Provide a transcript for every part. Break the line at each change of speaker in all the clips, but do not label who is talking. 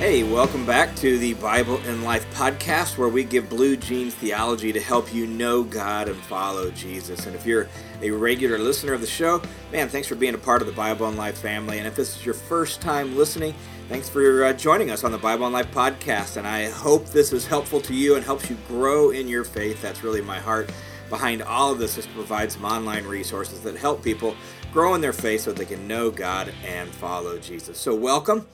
Hey, welcome back to the Bible in Life podcast where we give blue jeans theology to help you know God and follow Jesus. And if you're a regular listener of the show, man, thanks for being a part of the Bible in Life family. And if this is your first time listening, thanks for uh, joining us on the Bible in Life podcast. And I hope this is helpful to you and helps you grow in your faith. That's really my heart behind all of this is to provide some online resources that help people grow in their faith so they can know God and follow Jesus. So, welcome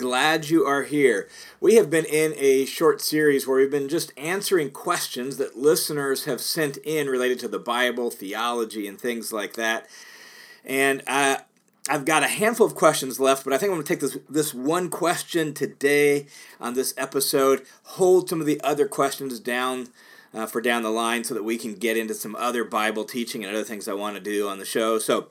glad you are here. We have been in a short series where we've been just answering questions that listeners have sent in related to the Bible, theology, and things like that. And uh, I've got a handful of questions left, but I think I'm going to take this this one question today on this episode. Hold some of the other questions down uh, for down the line so that we can get into some other Bible teaching and other things I want to do on the show. So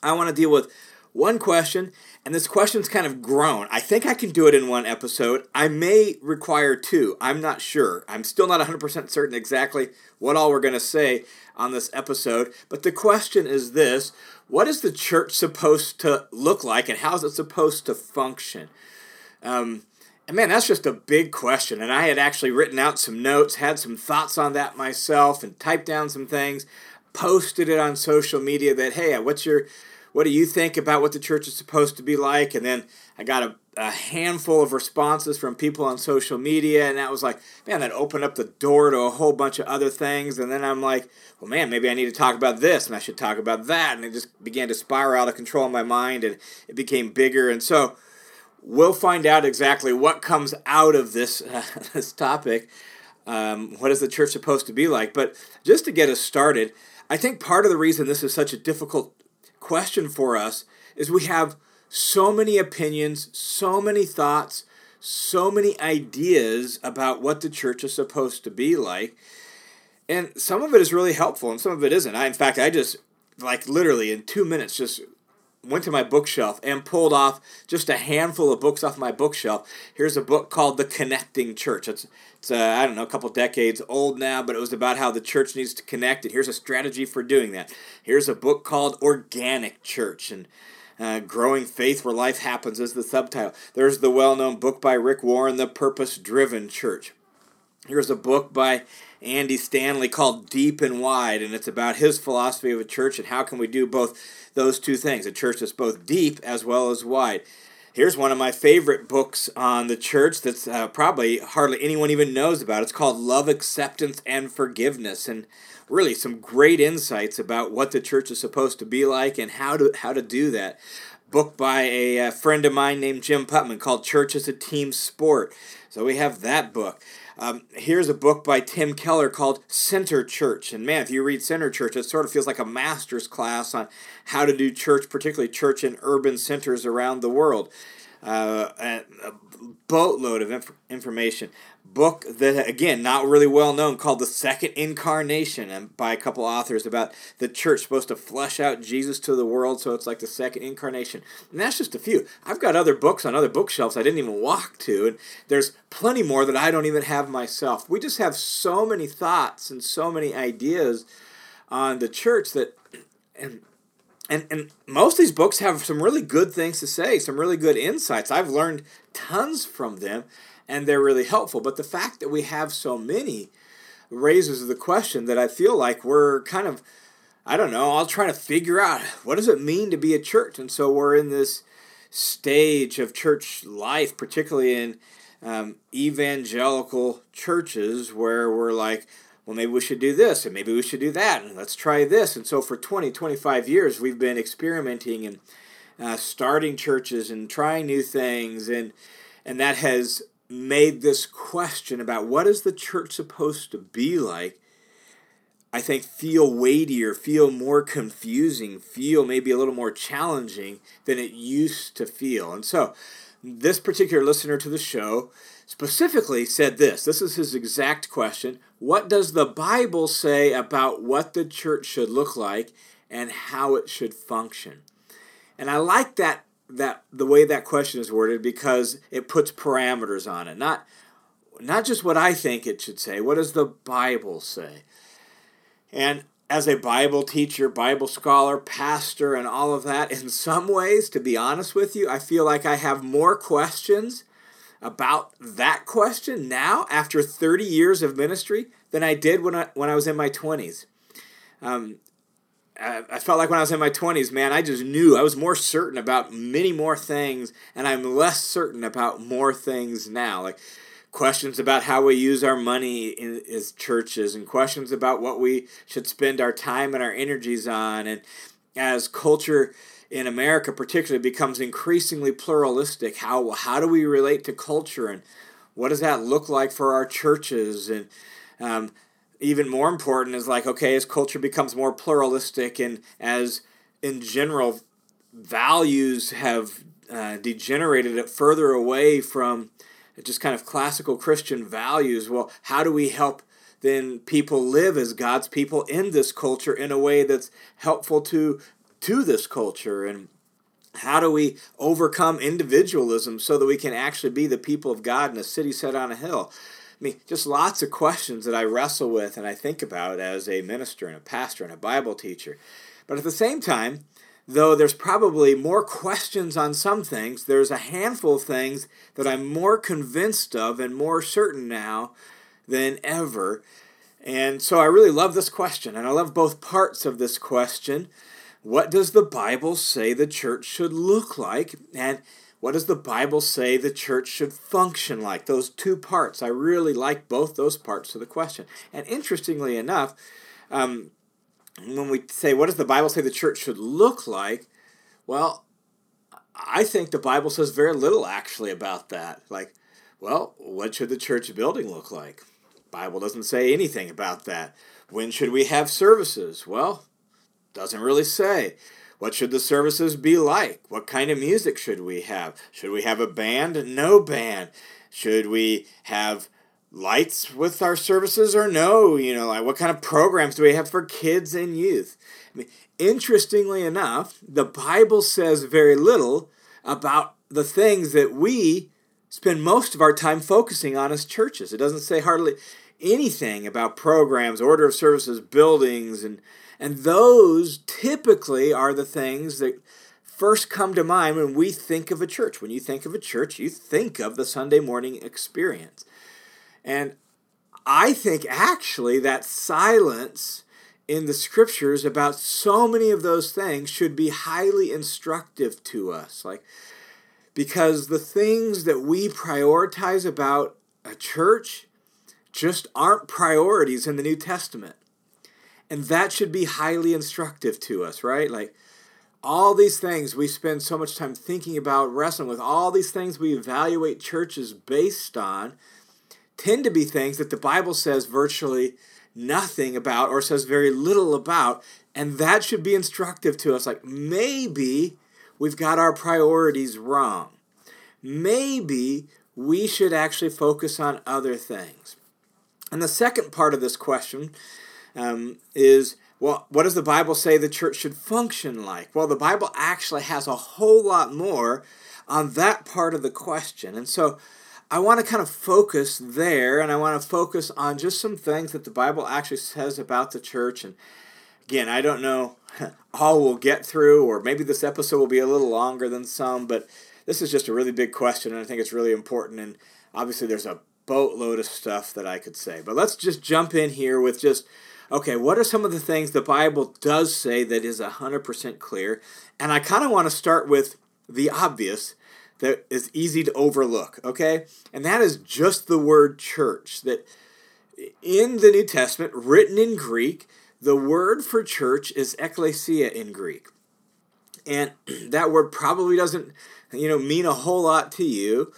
I want to deal with one question, and this question's kind of grown. I think I can do it in one episode. I may require two. I'm not sure. I'm still not 100% certain exactly what all we're going to say on this episode. But the question is this What is the church supposed to look like, and how is it supposed to function? Um, and man, that's just a big question. And I had actually written out some notes, had some thoughts on that myself, and typed down some things, posted it on social media that, hey, what's your what do you think about what the church is supposed to be like? And then I got a, a handful of responses from people on social media, and that was like, man, that opened up the door to a whole bunch of other things. And then I'm like, well, man, maybe I need to talk about this, and I should talk about that. And it just began to spiral out of control in my mind, and it became bigger. And so we'll find out exactly what comes out of this uh, this topic. Um, what is the church supposed to be like? But just to get us started, I think part of the reason this is such a difficult question for us is we have so many opinions, so many thoughts, so many ideas about what the church is supposed to be like. And some of it is really helpful and some of it isn't. I in fact I just like literally in 2 minutes just went to my bookshelf and pulled off just a handful of books off my bookshelf. Here's a book called The Connecting Church. It's, it's uh, I don't know, a couple decades old now, but it was about how the church needs to connect, and here's a strategy for doing that. Here's a book called Organic Church, and uh, Growing Faith Where Life Happens is the subtitle. There's the well known book by Rick Warren, The Purpose Driven Church. Here's a book by Andy Stanley called Deep and Wide, and it's about his philosophy of a church and how can we do both those two things a church that's both deep as well as wide. Here's one of my favorite books on the church that's uh, probably hardly anyone even knows about. It's called Love, Acceptance, and Forgiveness, and really some great insights about what the church is supposed to be like and how to how to do that. Book by a, a friend of mine named Jim Putman called Church as a Team Sport. So we have that book. Um, here's a book by Tim Keller called Center Church. And man, if you read Center Church, it sort of feels like a master's class on how to do church, particularly church in urban centers around the world. Uh, a boatload of inf- information. Book that again not really well known called the second incarnation and by a couple authors about the church supposed to flesh out jesus to the world so it's like the second incarnation. And that's just a few. I've got other books on other bookshelves i didn't even walk to and there's plenty more that i don't even have myself. We just have so many thoughts and so many ideas on the church that and and and most of these books have some really good things to say some really good insights i've learned tons from them and they're really helpful. But the fact that we have so many raises the question that I feel like we're kind of, I don't know, I'll try to figure out what does it mean to be a church. And so we're in this stage of church life, particularly in um, evangelical churches, where we're like, well, maybe we should do this and maybe we should do that and let's try this. And so for 20, 25 years, we've been experimenting and uh, starting churches and trying new things. And, and that has made this question about what is the church supposed to be like I think feel weightier, feel more confusing, feel maybe a little more challenging than it used to feel. And so, this particular listener to the show specifically said this. This is his exact question. What does the Bible say about what the church should look like and how it should function? And I like that that the way that question is worded because it puts parameters on it. Not not just what I think it should say. What does the Bible say? And as a Bible teacher, Bible scholar, pastor, and all of that, in some ways, to be honest with you, I feel like I have more questions about that question now after 30 years of ministry than I did when I, when I was in my 20s. Um, I, I felt like when I was in my 20s, man, I just knew I was more certain about many more things, and I'm less certain about more things now. Like questions about how we use our money in as churches, and questions about what we should spend our time and our energies on. And as culture in America, particularly, becomes increasingly pluralistic, how how do we relate to culture, and what does that look like for our churches? And um, even more important is like, okay, as culture becomes more pluralistic and as in general values have uh, degenerated further away from just kind of classical Christian values, well, how do we help then people live as God's people in this culture in a way that's helpful to to this culture and how do we overcome individualism so that we can actually be the people of God in a city set on a hill? I mean, just lots of questions that I wrestle with and I think about as a minister and a pastor and a Bible teacher. But at the same time, though there's probably more questions on some things, there's a handful of things that I'm more convinced of and more certain now than ever. And so I really love this question, and I love both parts of this question. What does the Bible say the church should look like? And what does the Bible say the church should function like? Those two parts. I really like both those parts of the question. And interestingly enough, um, when we say, what does the Bible say the church should look like? Well, I think the Bible says very little actually about that. Like, well, what should the church building look like? Bible doesn't say anything about that. When should we have services? Well, doesn't really say. What should the services be like? What kind of music should we have? Should we have a band? No band. Should we have lights with our services or no? You know, like what kind of programs do we have for kids and youth? I mean, interestingly enough, the Bible says very little about the things that we spend most of our time focusing on as churches. It doesn't say hardly anything about programs, order of services, buildings, and and those typically are the things that first come to mind when we think of a church. When you think of a church, you think of the Sunday morning experience. And I think actually that silence in the scriptures about so many of those things should be highly instructive to us. Like, because the things that we prioritize about a church just aren't priorities in the New Testament. And that should be highly instructive to us, right? Like all these things we spend so much time thinking about, wrestling with, all these things we evaluate churches based on tend to be things that the Bible says virtually nothing about or says very little about. And that should be instructive to us. Like maybe we've got our priorities wrong. Maybe we should actually focus on other things. And the second part of this question um, is well, what does the Bible say the church should function like? Well, the Bible actually has a whole lot more on that part of the question. And so I want to kind of focus there and I want to focus on just some things that the Bible actually says about the church. And again, I don't know all we'll get through, or maybe this episode will be a little longer than some, but this is just a really big question and I think it's really important. And obviously, there's a boatload of stuff that I could say. But let's just jump in here with just okay, what are some of the things the Bible does say that is 100% clear? And I kind of want to start with the obvious that is easy to overlook, okay? And that is just the word church. That in the New Testament, written in Greek, the word for church is ekklesia in Greek. And that word probably doesn't, you know, mean a whole lot to you,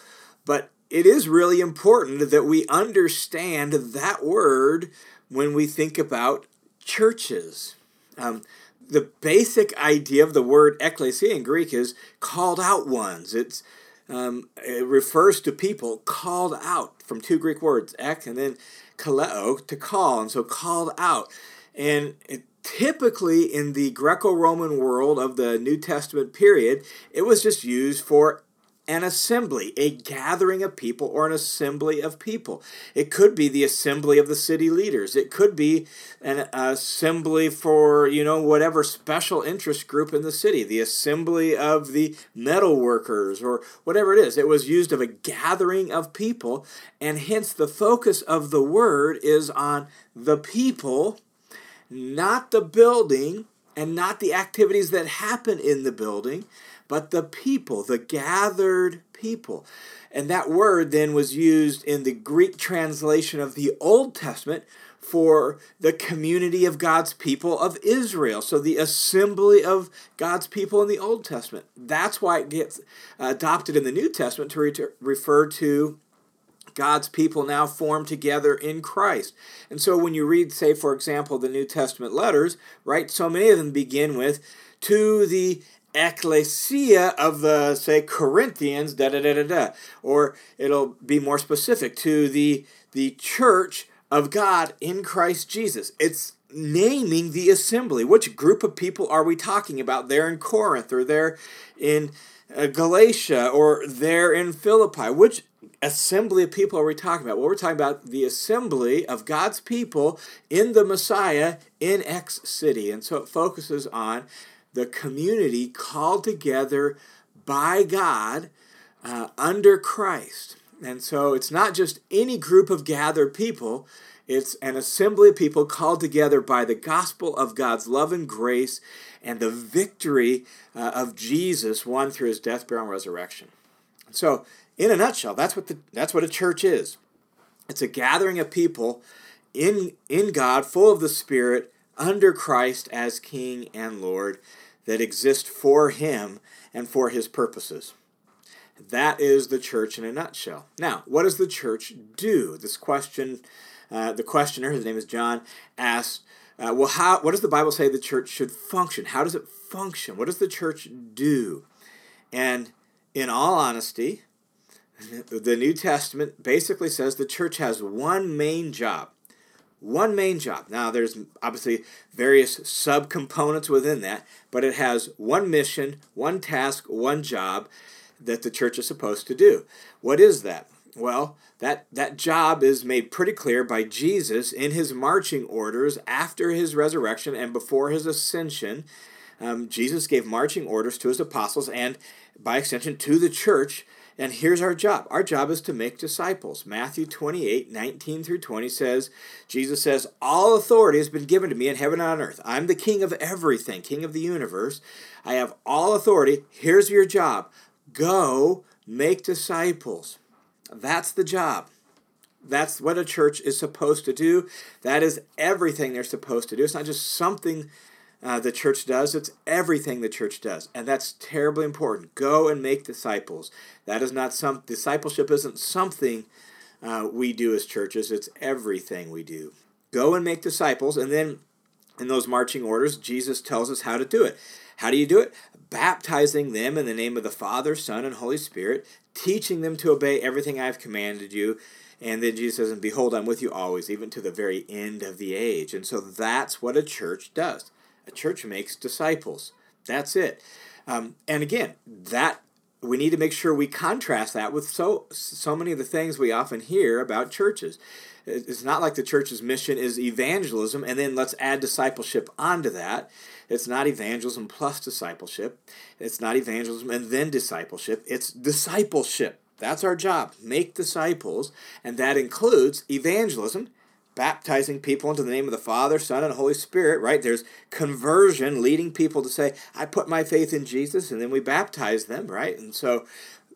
but it is really important that we understand that word when we think about churches. Um, the basic idea of the word ekklesia in Greek is called out ones. It's um, it refers to people called out from two Greek words, ek and then kaleo, to call, and so called out. And it, typically in the Greco Roman world of the New Testament period, it was just used for an assembly, a gathering of people or an assembly of people. It could be the assembly of the city leaders. It could be an assembly for, you know, whatever special interest group in the city, the assembly of the metal workers or whatever it is. It was used of a gathering of people, and hence the focus of the word is on the people, not the building and not the activities that happen in the building but the people, the gathered people. And that word then was used in the Greek translation of the Old Testament for the community of God's people of Israel. So the assembly of God's people in the Old Testament. That's why it gets adopted in the New Testament to re- refer to God's people now formed together in Christ. And so when you read, say, for example, the New Testament letters, right, so many of them begin with, to the ecclesia of the say Corinthians da da da da da or it'll be more specific to the the church of God in Christ Jesus it's naming the assembly which group of people are we talking about there in Corinth or there in uh, Galatia or there in Philippi which assembly of people are we talking about? Well, we're talking about the assembly of God's people in the Messiah in X city. And so it focuses on the community called together by God uh, under Christ. And so it's not just any group of gathered people, it's an assembly of people called together by the gospel of God's love and grace and the victory uh, of Jesus won through his death, burial, and resurrection. So, in a nutshell, that's what the that's what a church is. It's a gathering of people in in God, full of the Spirit, under Christ as King and Lord that exist for Him and for His purposes. That is the church in a nutshell. Now, what does the church do? This question, uh, the questioner, his name is John, asked, uh, well, how, what does the Bible say the church should function? How does it function? What does the church do? And in all honesty, the New Testament basically says the church has one main job one main job. Now, there's obviously various subcomponents within that, but it has one mission, one task, one job that the church is supposed to do. What is that? Well, that, that job is made pretty clear by Jesus in his marching orders after his resurrection and before his ascension. Um, Jesus gave marching orders to his apostles and, by extension, to the church and here's our job. Our job is to make disciples. Matthew 28, 19 through 20 says, Jesus says, All authority has been given to me in heaven and on earth. I'm the king of everything, king of the universe. I have all authority. Here's your job go make disciples. That's the job. That's what a church is supposed to do. That is everything they're supposed to do. It's not just something uh, the church does. It's everything the church does, and that's terribly important. Go and make disciples. That is not some discipleship isn't something uh, we do as churches. It's everything we do. Go and make disciples, and then in those marching orders, Jesus tells us how to do it. How do you do it? Baptizing them in the name of the Father, Son, and Holy Spirit, teaching them to obey everything I have commanded you. And then Jesus says, And behold, I'm with you always, even to the very end of the age. And so that's what a church does. A church makes disciples. That's it. Um, and again, that we need to make sure we contrast that with so so many of the things we often hear about churches. It's not like the church's mission is evangelism and then let's add discipleship onto that. It's not evangelism plus discipleship. It's not evangelism and then discipleship. It's discipleship. That's our job. Make disciples, and that includes evangelism baptizing people into the name of the Father, Son, and Holy Spirit, right? There's conversion, leading people to say, I put my faith in Jesus, and then we baptize them, right? And so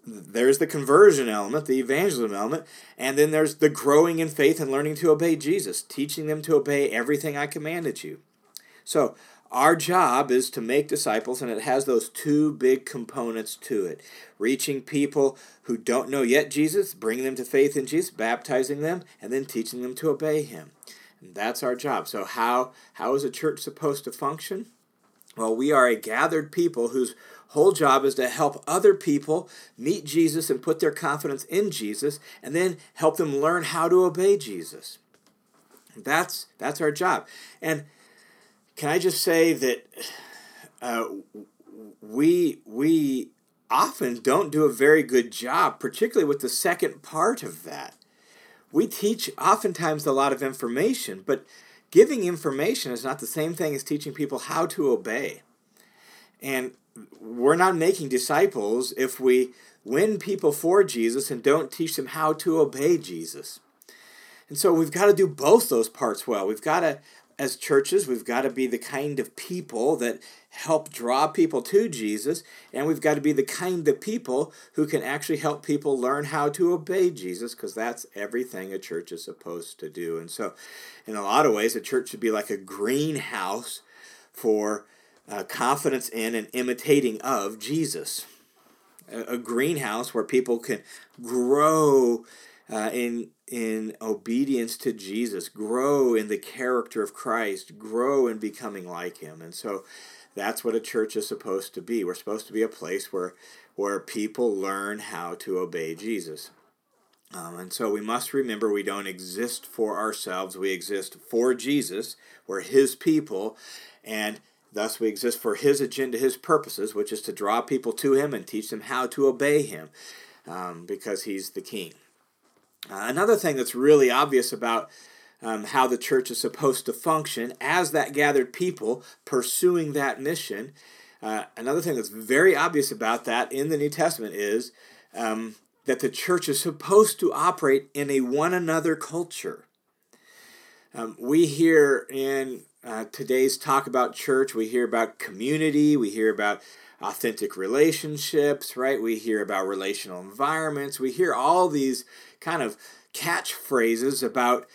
there's the conversion element, the evangelism element, and then there's the growing in faith and learning to obey Jesus, teaching them to obey everything I commanded you. So our job is to make disciples, and it has those two big components to it reaching people who don't know yet Jesus, bringing them to faith in Jesus, baptizing them, and then teaching them to obey Him. And that's our job. So, how, how is a church supposed to function? Well, we are a gathered people whose whole job is to help other people meet Jesus and put their confidence in Jesus, and then help them learn how to obey Jesus. That's, that's our job. And can I just say that uh, we we often don't do a very good job, particularly with the second part of that. We teach oftentimes a lot of information, but giving information is not the same thing as teaching people how to obey. And we're not making disciples if we win people for Jesus and don't teach them how to obey Jesus. And so we've got to do both those parts well. We've got to, as churches, we've got to be the kind of people that help draw people to Jesus, and we've got to be the kind of people who can actually help people learn how to obey Jesus, because that's everything a church is supposed to do. And so, in a lot of ways, a church should be like a greenhouse for uh, confidence in and imitating of Jesus. A, a greenhouse where people can grow uh, in in obedience to Jesus, grow in the character of Christ, grow in becoming like Him, and so that's what a church is supposed to be. We're supposed to be a place where where people learn how to obey Jesus. Um, and so we must remember we don't exist for ourselves. We exist for Jesus. We're His people. And Thus, we exist for His agenda, His purposes, which is to draw people to Him and teach them how to obey Him um, because He's the King. Uh, another thing that's really obvious about um, how the church is supposed to function as that gathered people pursuing that mission. Uh, another thing that's very obvious about that in the New Testament is um, that the church is supposed to operate in a one another culture. Um, we hear in uh, today's talk about church, we hear about community, we hear about authentic relationships, right? We hear about relational environments. We hear all these kind of catchphrases about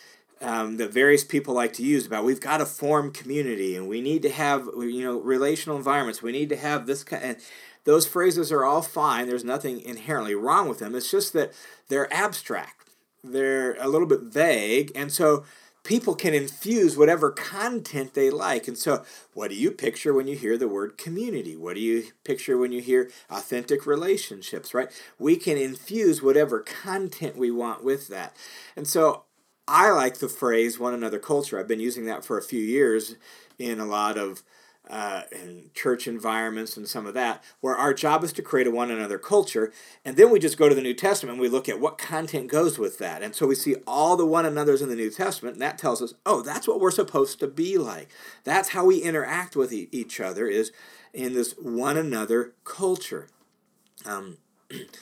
um, that various people like to use about we've got to form community and we need to have you know relational environments. We need to have this kind. And those phrases are all fine. There's nothing inherently wrong with them. It's just that they're abstract. They're a little bit vague, and so people can infuse whatever content they like. And so, what do you picture when you hear the word community? What do you picture when you hear authentic relationships, right? We can infuse whatever content we want with that. And so, I like the phrase one another culture. I've been using that for a few years in a lot of uh, and church environments and some of that, where our job is to create a one another culture. And then we just go to the New Testament and we look at what content goes with that. And so we see all the one another's in the New Testament, and that tells us, oh, that's what we're supposed to be like. That's how we interact with e- each other, is in this one another culture. Um,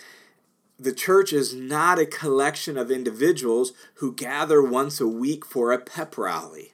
the church is not a collection of individuals who gather once a week for a pep rally.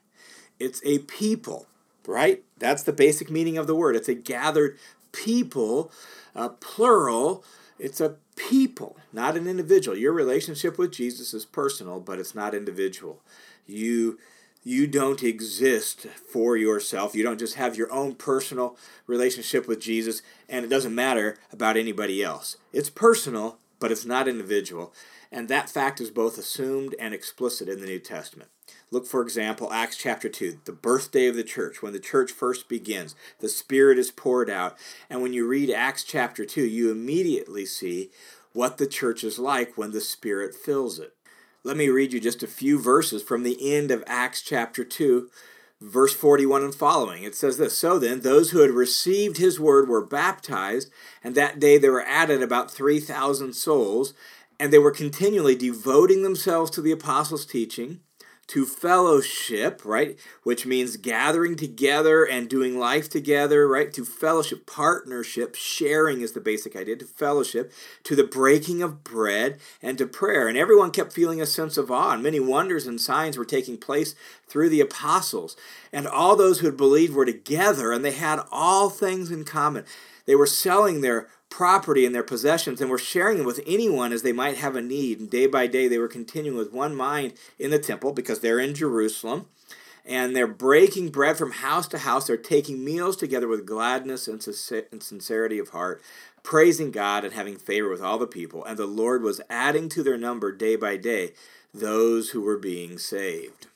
It's a people right? That's the basic meaning of the word. It's a gathered people, a plural. It's a people, not an individual. Your relationship with Jesus is personal, but it's not individual. You you don't exist for yourself. You don't just have your own personal relationship with Jesus and it doesn't matter about anybody else. It's personal, but it's not individual. And that fact is both assumed and explicit in the New Testament. Look, for example, Acts chapter 2, the birthday of the church, when the church first begins. The Spirit is poured out. And when you read Acts chapter 2, you immediately see what the church is like when the Spirit fills it. Let me read you just a few verses from the end of Acts chapter 2, verse 41 and following. It says this So then, those who had received his word were baptized, and that day there were added about 3,000 souls, and they were continually devoting themselves to the apostles' teaching to fellowship, right? Which means gathering together and doing life together, right? To fellowship, partnership, sharing is the basic idea, to fellowship, to the breaking of bread, and to prayer. And everyone kept feeling a sense of awe, and many wonders and signs were taking place through the apostles. And all those who had believed were together, and they had all things in common. They were selling their property and their possessions and were sharing them with anyone as they might have a need. And day by day, they were continuing with one mind in the temple because they're in Jerusalem. And they're breaking bread from house to house. They're taking meals together with gladness and sincerity of heart, praising God and having favor with all the people. And the Lord was adding to their number day by day those who were being saved.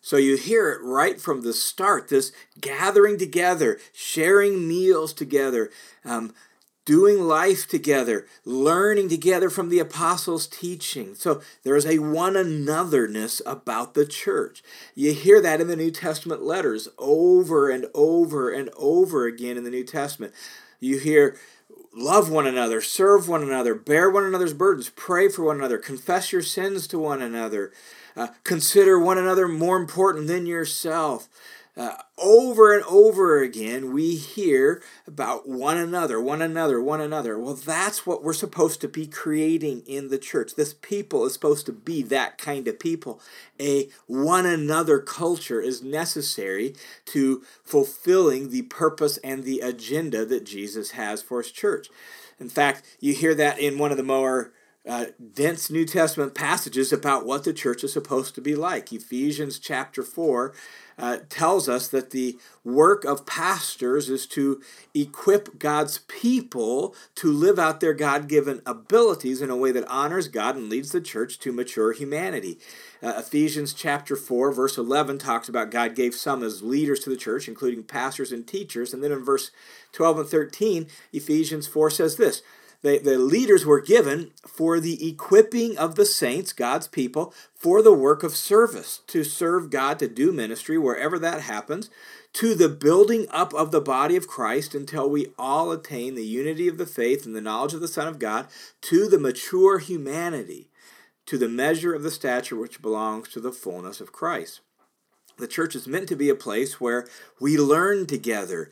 So you hear it right from the start this gathering together, sharing meals together. Um, doing life together, learning together from the apostles' teaching. So there is a one anotherness about the church. You hear that in the New Testament letters over and over and over again in the New Testament. You hear love one another, serve one another, bear one another's burdens, pray for one another, confess your sins to one another, uh, consider one another more important than yourself. Uh, over and over again, we hear about one another, one another, one another. Well, that's what we're supposed to be creating in the church. This people is supposed to be that kind of people. A one another culture is necessary to fulfilling the purpose and the agenda that Jesus has for his church. In fact, you hear that in one of the more uh, dense New Testament passages about what the church is supposed to be like. Ephesians chapter 4 uh, tells us that the work of pastors is to equip God's people to live out their God given abilities in a way that honors God and leads the church to mature humanity. Uh, Ephesians chapter 4, verse 11 talks about God gave some as leaders to the church, including pastors and teachers. And then in verse 12 and 13, Ephesians 4 says this the, the leaders were given for the equipping of the saints, God's people, for the work of service, to serve God, to do ministry wherever that happens, to the building up of the body of Christ until we all attain the unity of the faith and the knowledge of the Son of God, to the mature humanity, to the measure of the stature which belongs to the fullness of Christ. The church is meant to be a place where we learn together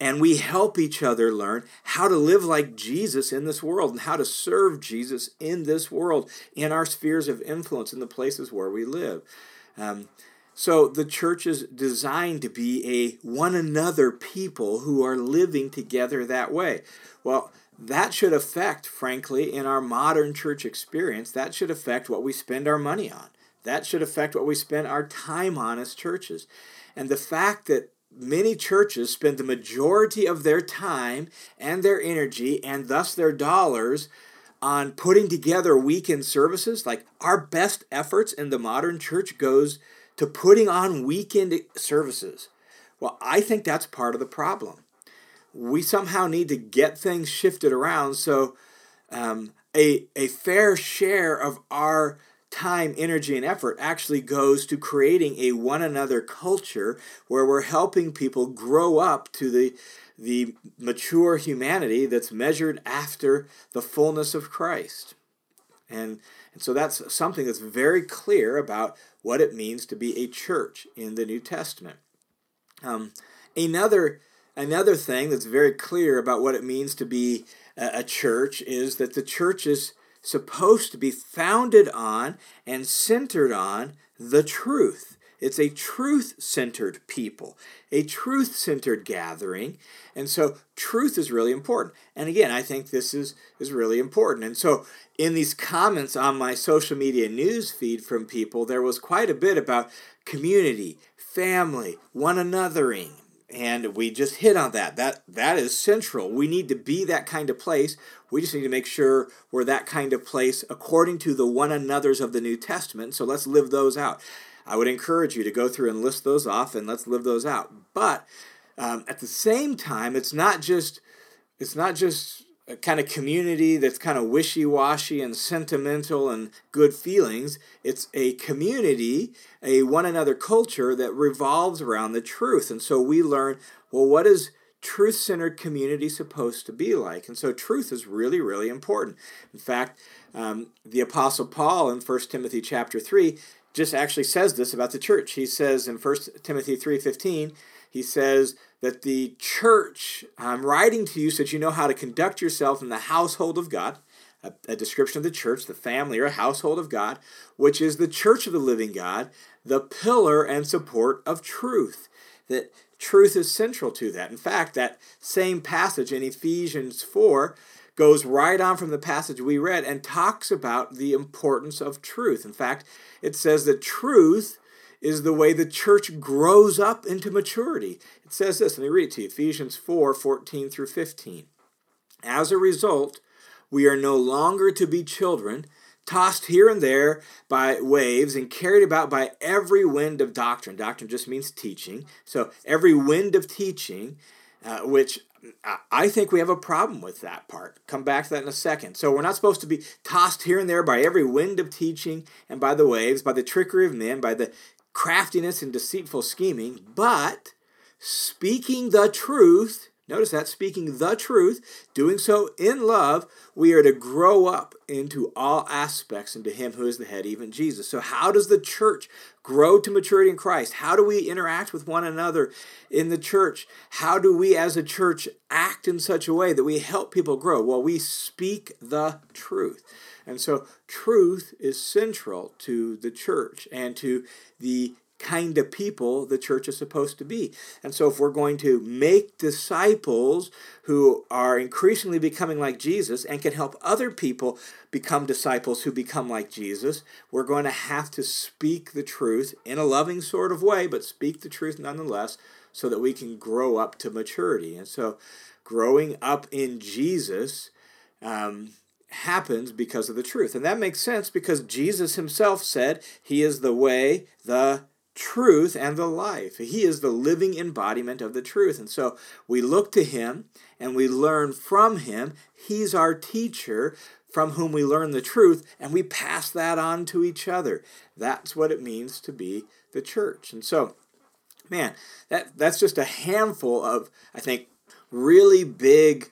and we help each other learn how to live like Jesus in this world and how to serve Jesus in this world, in our spheres of influence, in the places where we live. Um, so the church is designed to be a one another people who are living together that way. Well, that should affect, frankly, in our modern church experience, that should affect what we spend our money on. That should affect what we spend our time on as churches. And the fact that many churches spend the majority of their time and their energy and thus their dollars on putting together weekend services like our best efforts in the modern church goes to putting on weekend services. Well i think that's part of the problem. We somehow need to get things shifted around. So um, a, a fair share of our time, energy, and effort actually goes to creating a one another culture where we're helping people grow up to the the mature humanity that's measured after the fullness of Christ. And, and so that's something that's very clear about what it means to be a church in the New Testament. Um, another, another thing that's very clear about what it means to be a, a church is that the church is supposed to be founded on and centered on the truth. It's a truth centered people, a truth centered gathering. And so truth is really important. And again, I think this is, is really important. And so in these comments on my social media news feed from people, there was quite a bit about community, family, one anothering, and we just hit on that that that is central we need to be that kind of place we just need to make sure we're that kind of place according to the one another's of the new testament. So let's live those out. I would encourage you to go through and list those off and let's live those out. But um, at the same time it's not just it's not just a kind of community that's kind of wishy-washy and sentimental and good feelings. It's a community a one another culture that revolves around the truth. And so we learn well what is truth-centered community supposed to be like and so truth is really really important in fact um, the apostle paul in 1 timothy chapter 3 just actually says this about the church he says in 1 timothy 3.15 he says that the church, I'm writing to you so that you know how to conduct yourself in the household of God, a, description of the church, the family or household of God, which is the church of the living God, the pillar and support of truth. That truth is central to that. In fact, that same passage in Ephesians 4 goes right on from the passage we read and talks about the importance of truth. In fact, it says that truth is the way the church grows up into maturity. It says this, let me read it to you Ephesians 4 14 through 15. As a result, we are no longer to be children, tossed here and there by waves and carried about by every wind of doctrine. Doctrine just means teaching. So, every wind of teaching, uh, which I think we have a problem with that part. Come back to that in a second. So, we're not supposed to be tossed here and there by every wind of teaching and by the waves, by the trickery of men, by the craftiness and deceitful scheming, but speaking the truth Notice that speaking the truth, doing so in love, we are to grow up into all aspects into Him who is the head, even Jesus. So, how does the church grow to maturity in Christ? How do we interact with one another in the church? How do we as a church act in such a way that we help people grow? Well, we speak the truth. And so, truth is central to the church and to the kind of people the church is supposed to be. And so, if we're going to make disciples who are increasingly becoming like Jesus and can help other people become disciples who become like Jesus, we're going to have to speak the truth in a loving sort of way, but speak the truth nonetheless so that we can grow up to maturity. And so, growing up in Jesus. Um, happens because of the truth. And that makes sense because Jesus himself said he is the way, the truth and the life. He is the living embodiment of the truth. And so we look to him and we learn from him. He's our teacher from whom we learn the truth and we pass that on to each other. That's what it means to be the church. And so, man, that that's just a handful of I think really big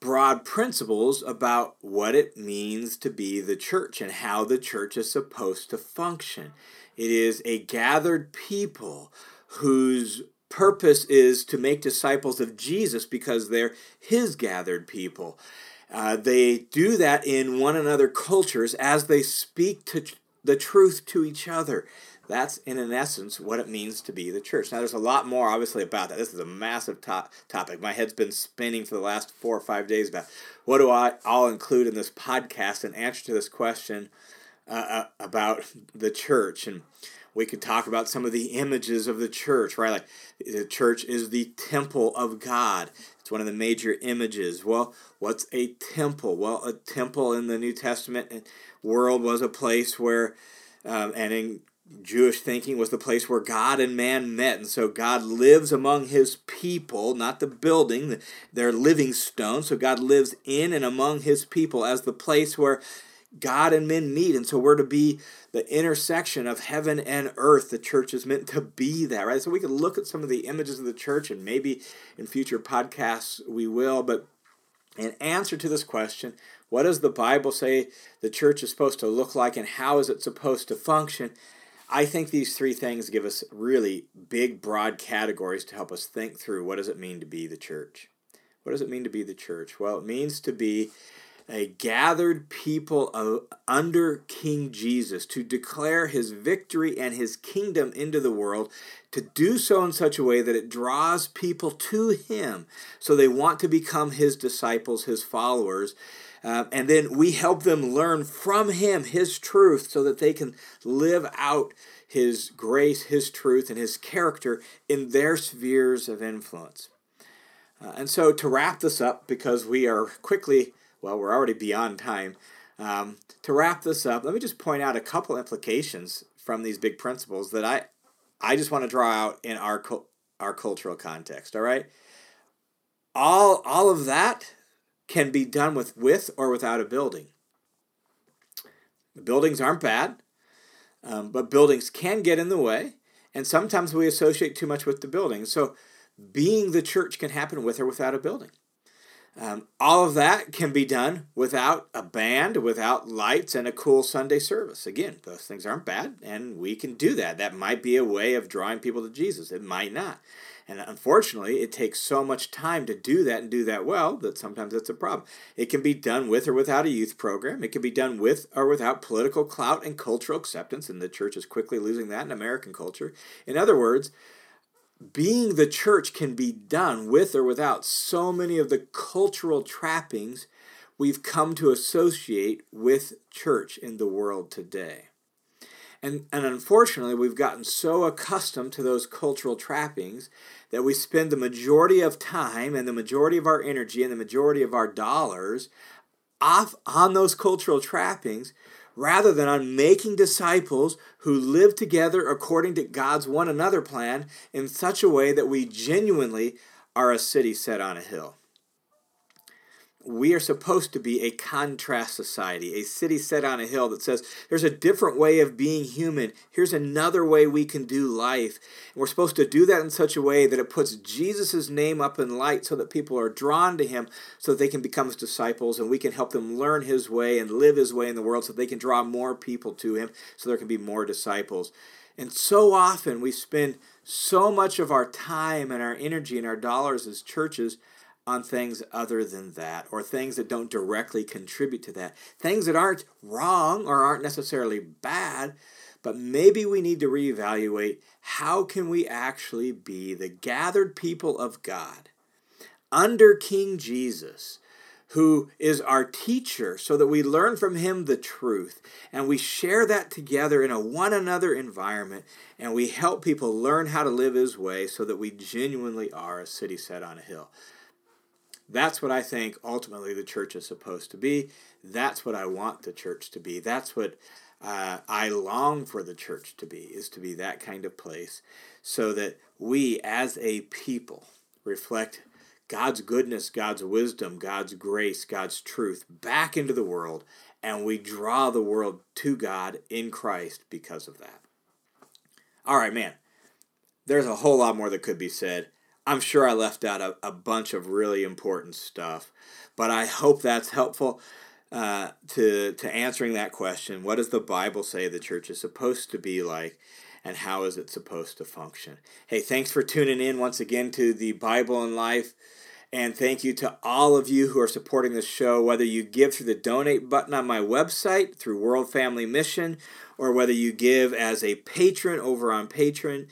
broad principles about what it means to be the church and how the church is supposed to function. It is a gathered people whose purpose is to make disciples of Jesus because they're his gathered people. Uh, they do that in one another cultures as they speak to the truth to each other. That's, in an essence, what it means to be the church. Now, there's a lot more, obviously, about that. This is a massive to- topic. My head's been spinning for the last four or five days about what do I all include in this podcast in answer to this question uh, uh, about the church. And we could talk about some of the images of the church right? Like the church is the temple of god. It's one of the major images. Well what's a temple? Well a temple in the new testament world was a place where um, and in Jewish thinking was the place where God and man met. And so God lives among his people, not the building, they're living stones. So God lives in and among his people as the place where God and men meet. And so we're to be the intersection of heaven and earth. The church is meant to be that, right? So we can look at some of the images of the church, and maybe in future podcasts we will. But in answer to this question, what does the Bible say the church is supposed to look like, and how is it supposed to function? I think these three things give us really big, broad categories to help us think through what does it mean to be the church. What does it mean to be the church? Well, it means to be a gathered people of, under King Jesus to declare his victory and his kingdom into the world, to do so in such a way that it draws people to him so they want to become his disciples, his followers. Uh, and then we help them learn from him his truth so that they can live out his grace, his truth, and his character in their spheres of influence. Uh, and so, to wrap this up, because we are quickly well, we're already beyond time. Um, to wrap this up, let me just point out a couple implications from these big principles that I, I just want to draw out in our our cultural context. All right, all all of that can be done with with or without a building. The buildings aren't bad, um, but buildings can get in the way, and sometimes we associate too much with the building. So, being the church can happen with or without a building. Um, all of that can be done without a band, without lights, and a cool Sunday service. Again, those things aren't bad, and we can do that. That might be a way of drawing people to Jesus. It might not. And unfortunately, it takes so much time to do that and do that well that sometimes it's a problem. It can be done with or without a youth program. It can be done with or without political clout and cultural acceptance, and the church is quickly losing that in American culture. In other words, being the church can be done with or without so many of the cultural trappings we've come to associate with church in the world today. And, and unfortunately, we've gotten so accustomed to those cultural trappings that we spend the majority of time and the majority of our energy and the majority of our dollars off on those cultural trappings rather than on making disciples who live together according to God's one another plan in such a way that we genuinely are a city set on a hill. We are supposed to be a contrast society, a city set on a hill that says there's a different way of being human. Here's another way we can do life. And we're supposed to do that in such a way that it puts Jesus' name up in light so that people are drawn to him so that they can become his disciples and we can help them learn his way and live his way in the world so they can draw more people to him so there can be more disciples. And so often we spend so much of our time and our energy and our dollars as churches on things other than that, or things that don't directly contribute to that. Things that aren't wrong or aren't necessarily bad, but maybe we need to reevaluate how can we actually be the gathered people of God under King Jesus who is our teacher, so that we learn from him the truth and we share that together in a one another environment and we help people learn how to live his way so that we genuinely are a city set on a hill. That's what I think ultimately the church is supposed to be. That's what I want the church to be. That's what uh, I long for the church to be, is to be that kind of place so that we as a people reflect God's goodness, God's wisdom, God's grace, God's truth back into the world, and we draw the world to God in Christ because of that. All right, man, there's a whole lot more that could be said. I'm sure I left out a, a bunch of really important stuff, but I hope that's helpful uh, to, to answering that question. What does the Bible say the church is supposed to be like? and how is it supposed to function? Hey, thanks for tuning in once again to the Bible and Life. And thank you to all of you who are supporting this show, whether you give through the donate button on my website through World Family Mission or whether you give as a patron over on Patreon,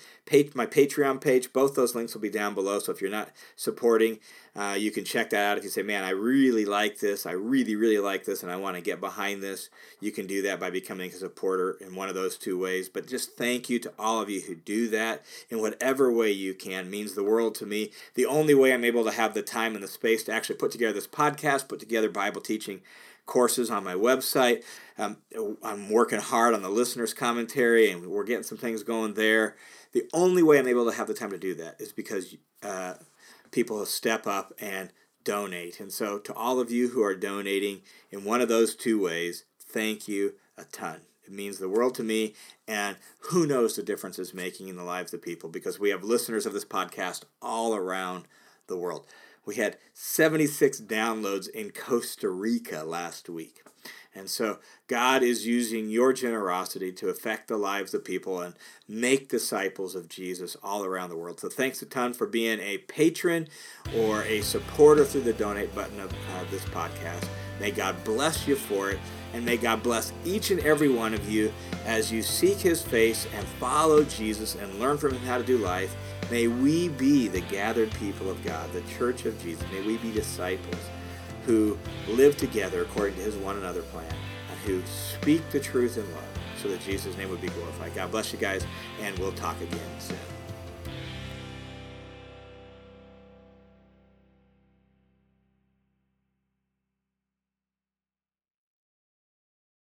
my Patreon page. Both those links will be down below. So if you're not supporting, uh, you can check that out. If you say, man, I really like this, I really, really like this, and I want to get behind this, you can do that by becoming a supporter in one of those two ways. But just thank you to all of you who do that in whatever way you can. It means the world to me. The only way I'm able to have the time and the space to actually put together this podcast, put together Bible teaching courses on my website. Um, I'm working hard on the listener's commentary, and we're getting some things going there. The only way I'm able to have the time to do that is because uh, people step up and donate. And so, to all of you who are donating in one of those two ways, thank you a ton. It means the world to me, and who knows the difference it's making in the lives of people because we have listeners of this podcast all around the world. We had 76 downloads in Costa Rica last week. And so God is using your generosity to affect the lives of people and make disciples of Jesus all around the world. So thanks a ton for being a patron or a supporter through the donate button of uh, this podcast. May God bless you for it. And may God bless each and every one of you as you seek his face and follow Jesus and learn from him how to do life May we be the gathered people of God, the church of Jesus. May we be disciples who live together according to his one another plan and who speak the truth in love so that Jesus' name would be glorified. God bless you guys, and we'll talk again soon.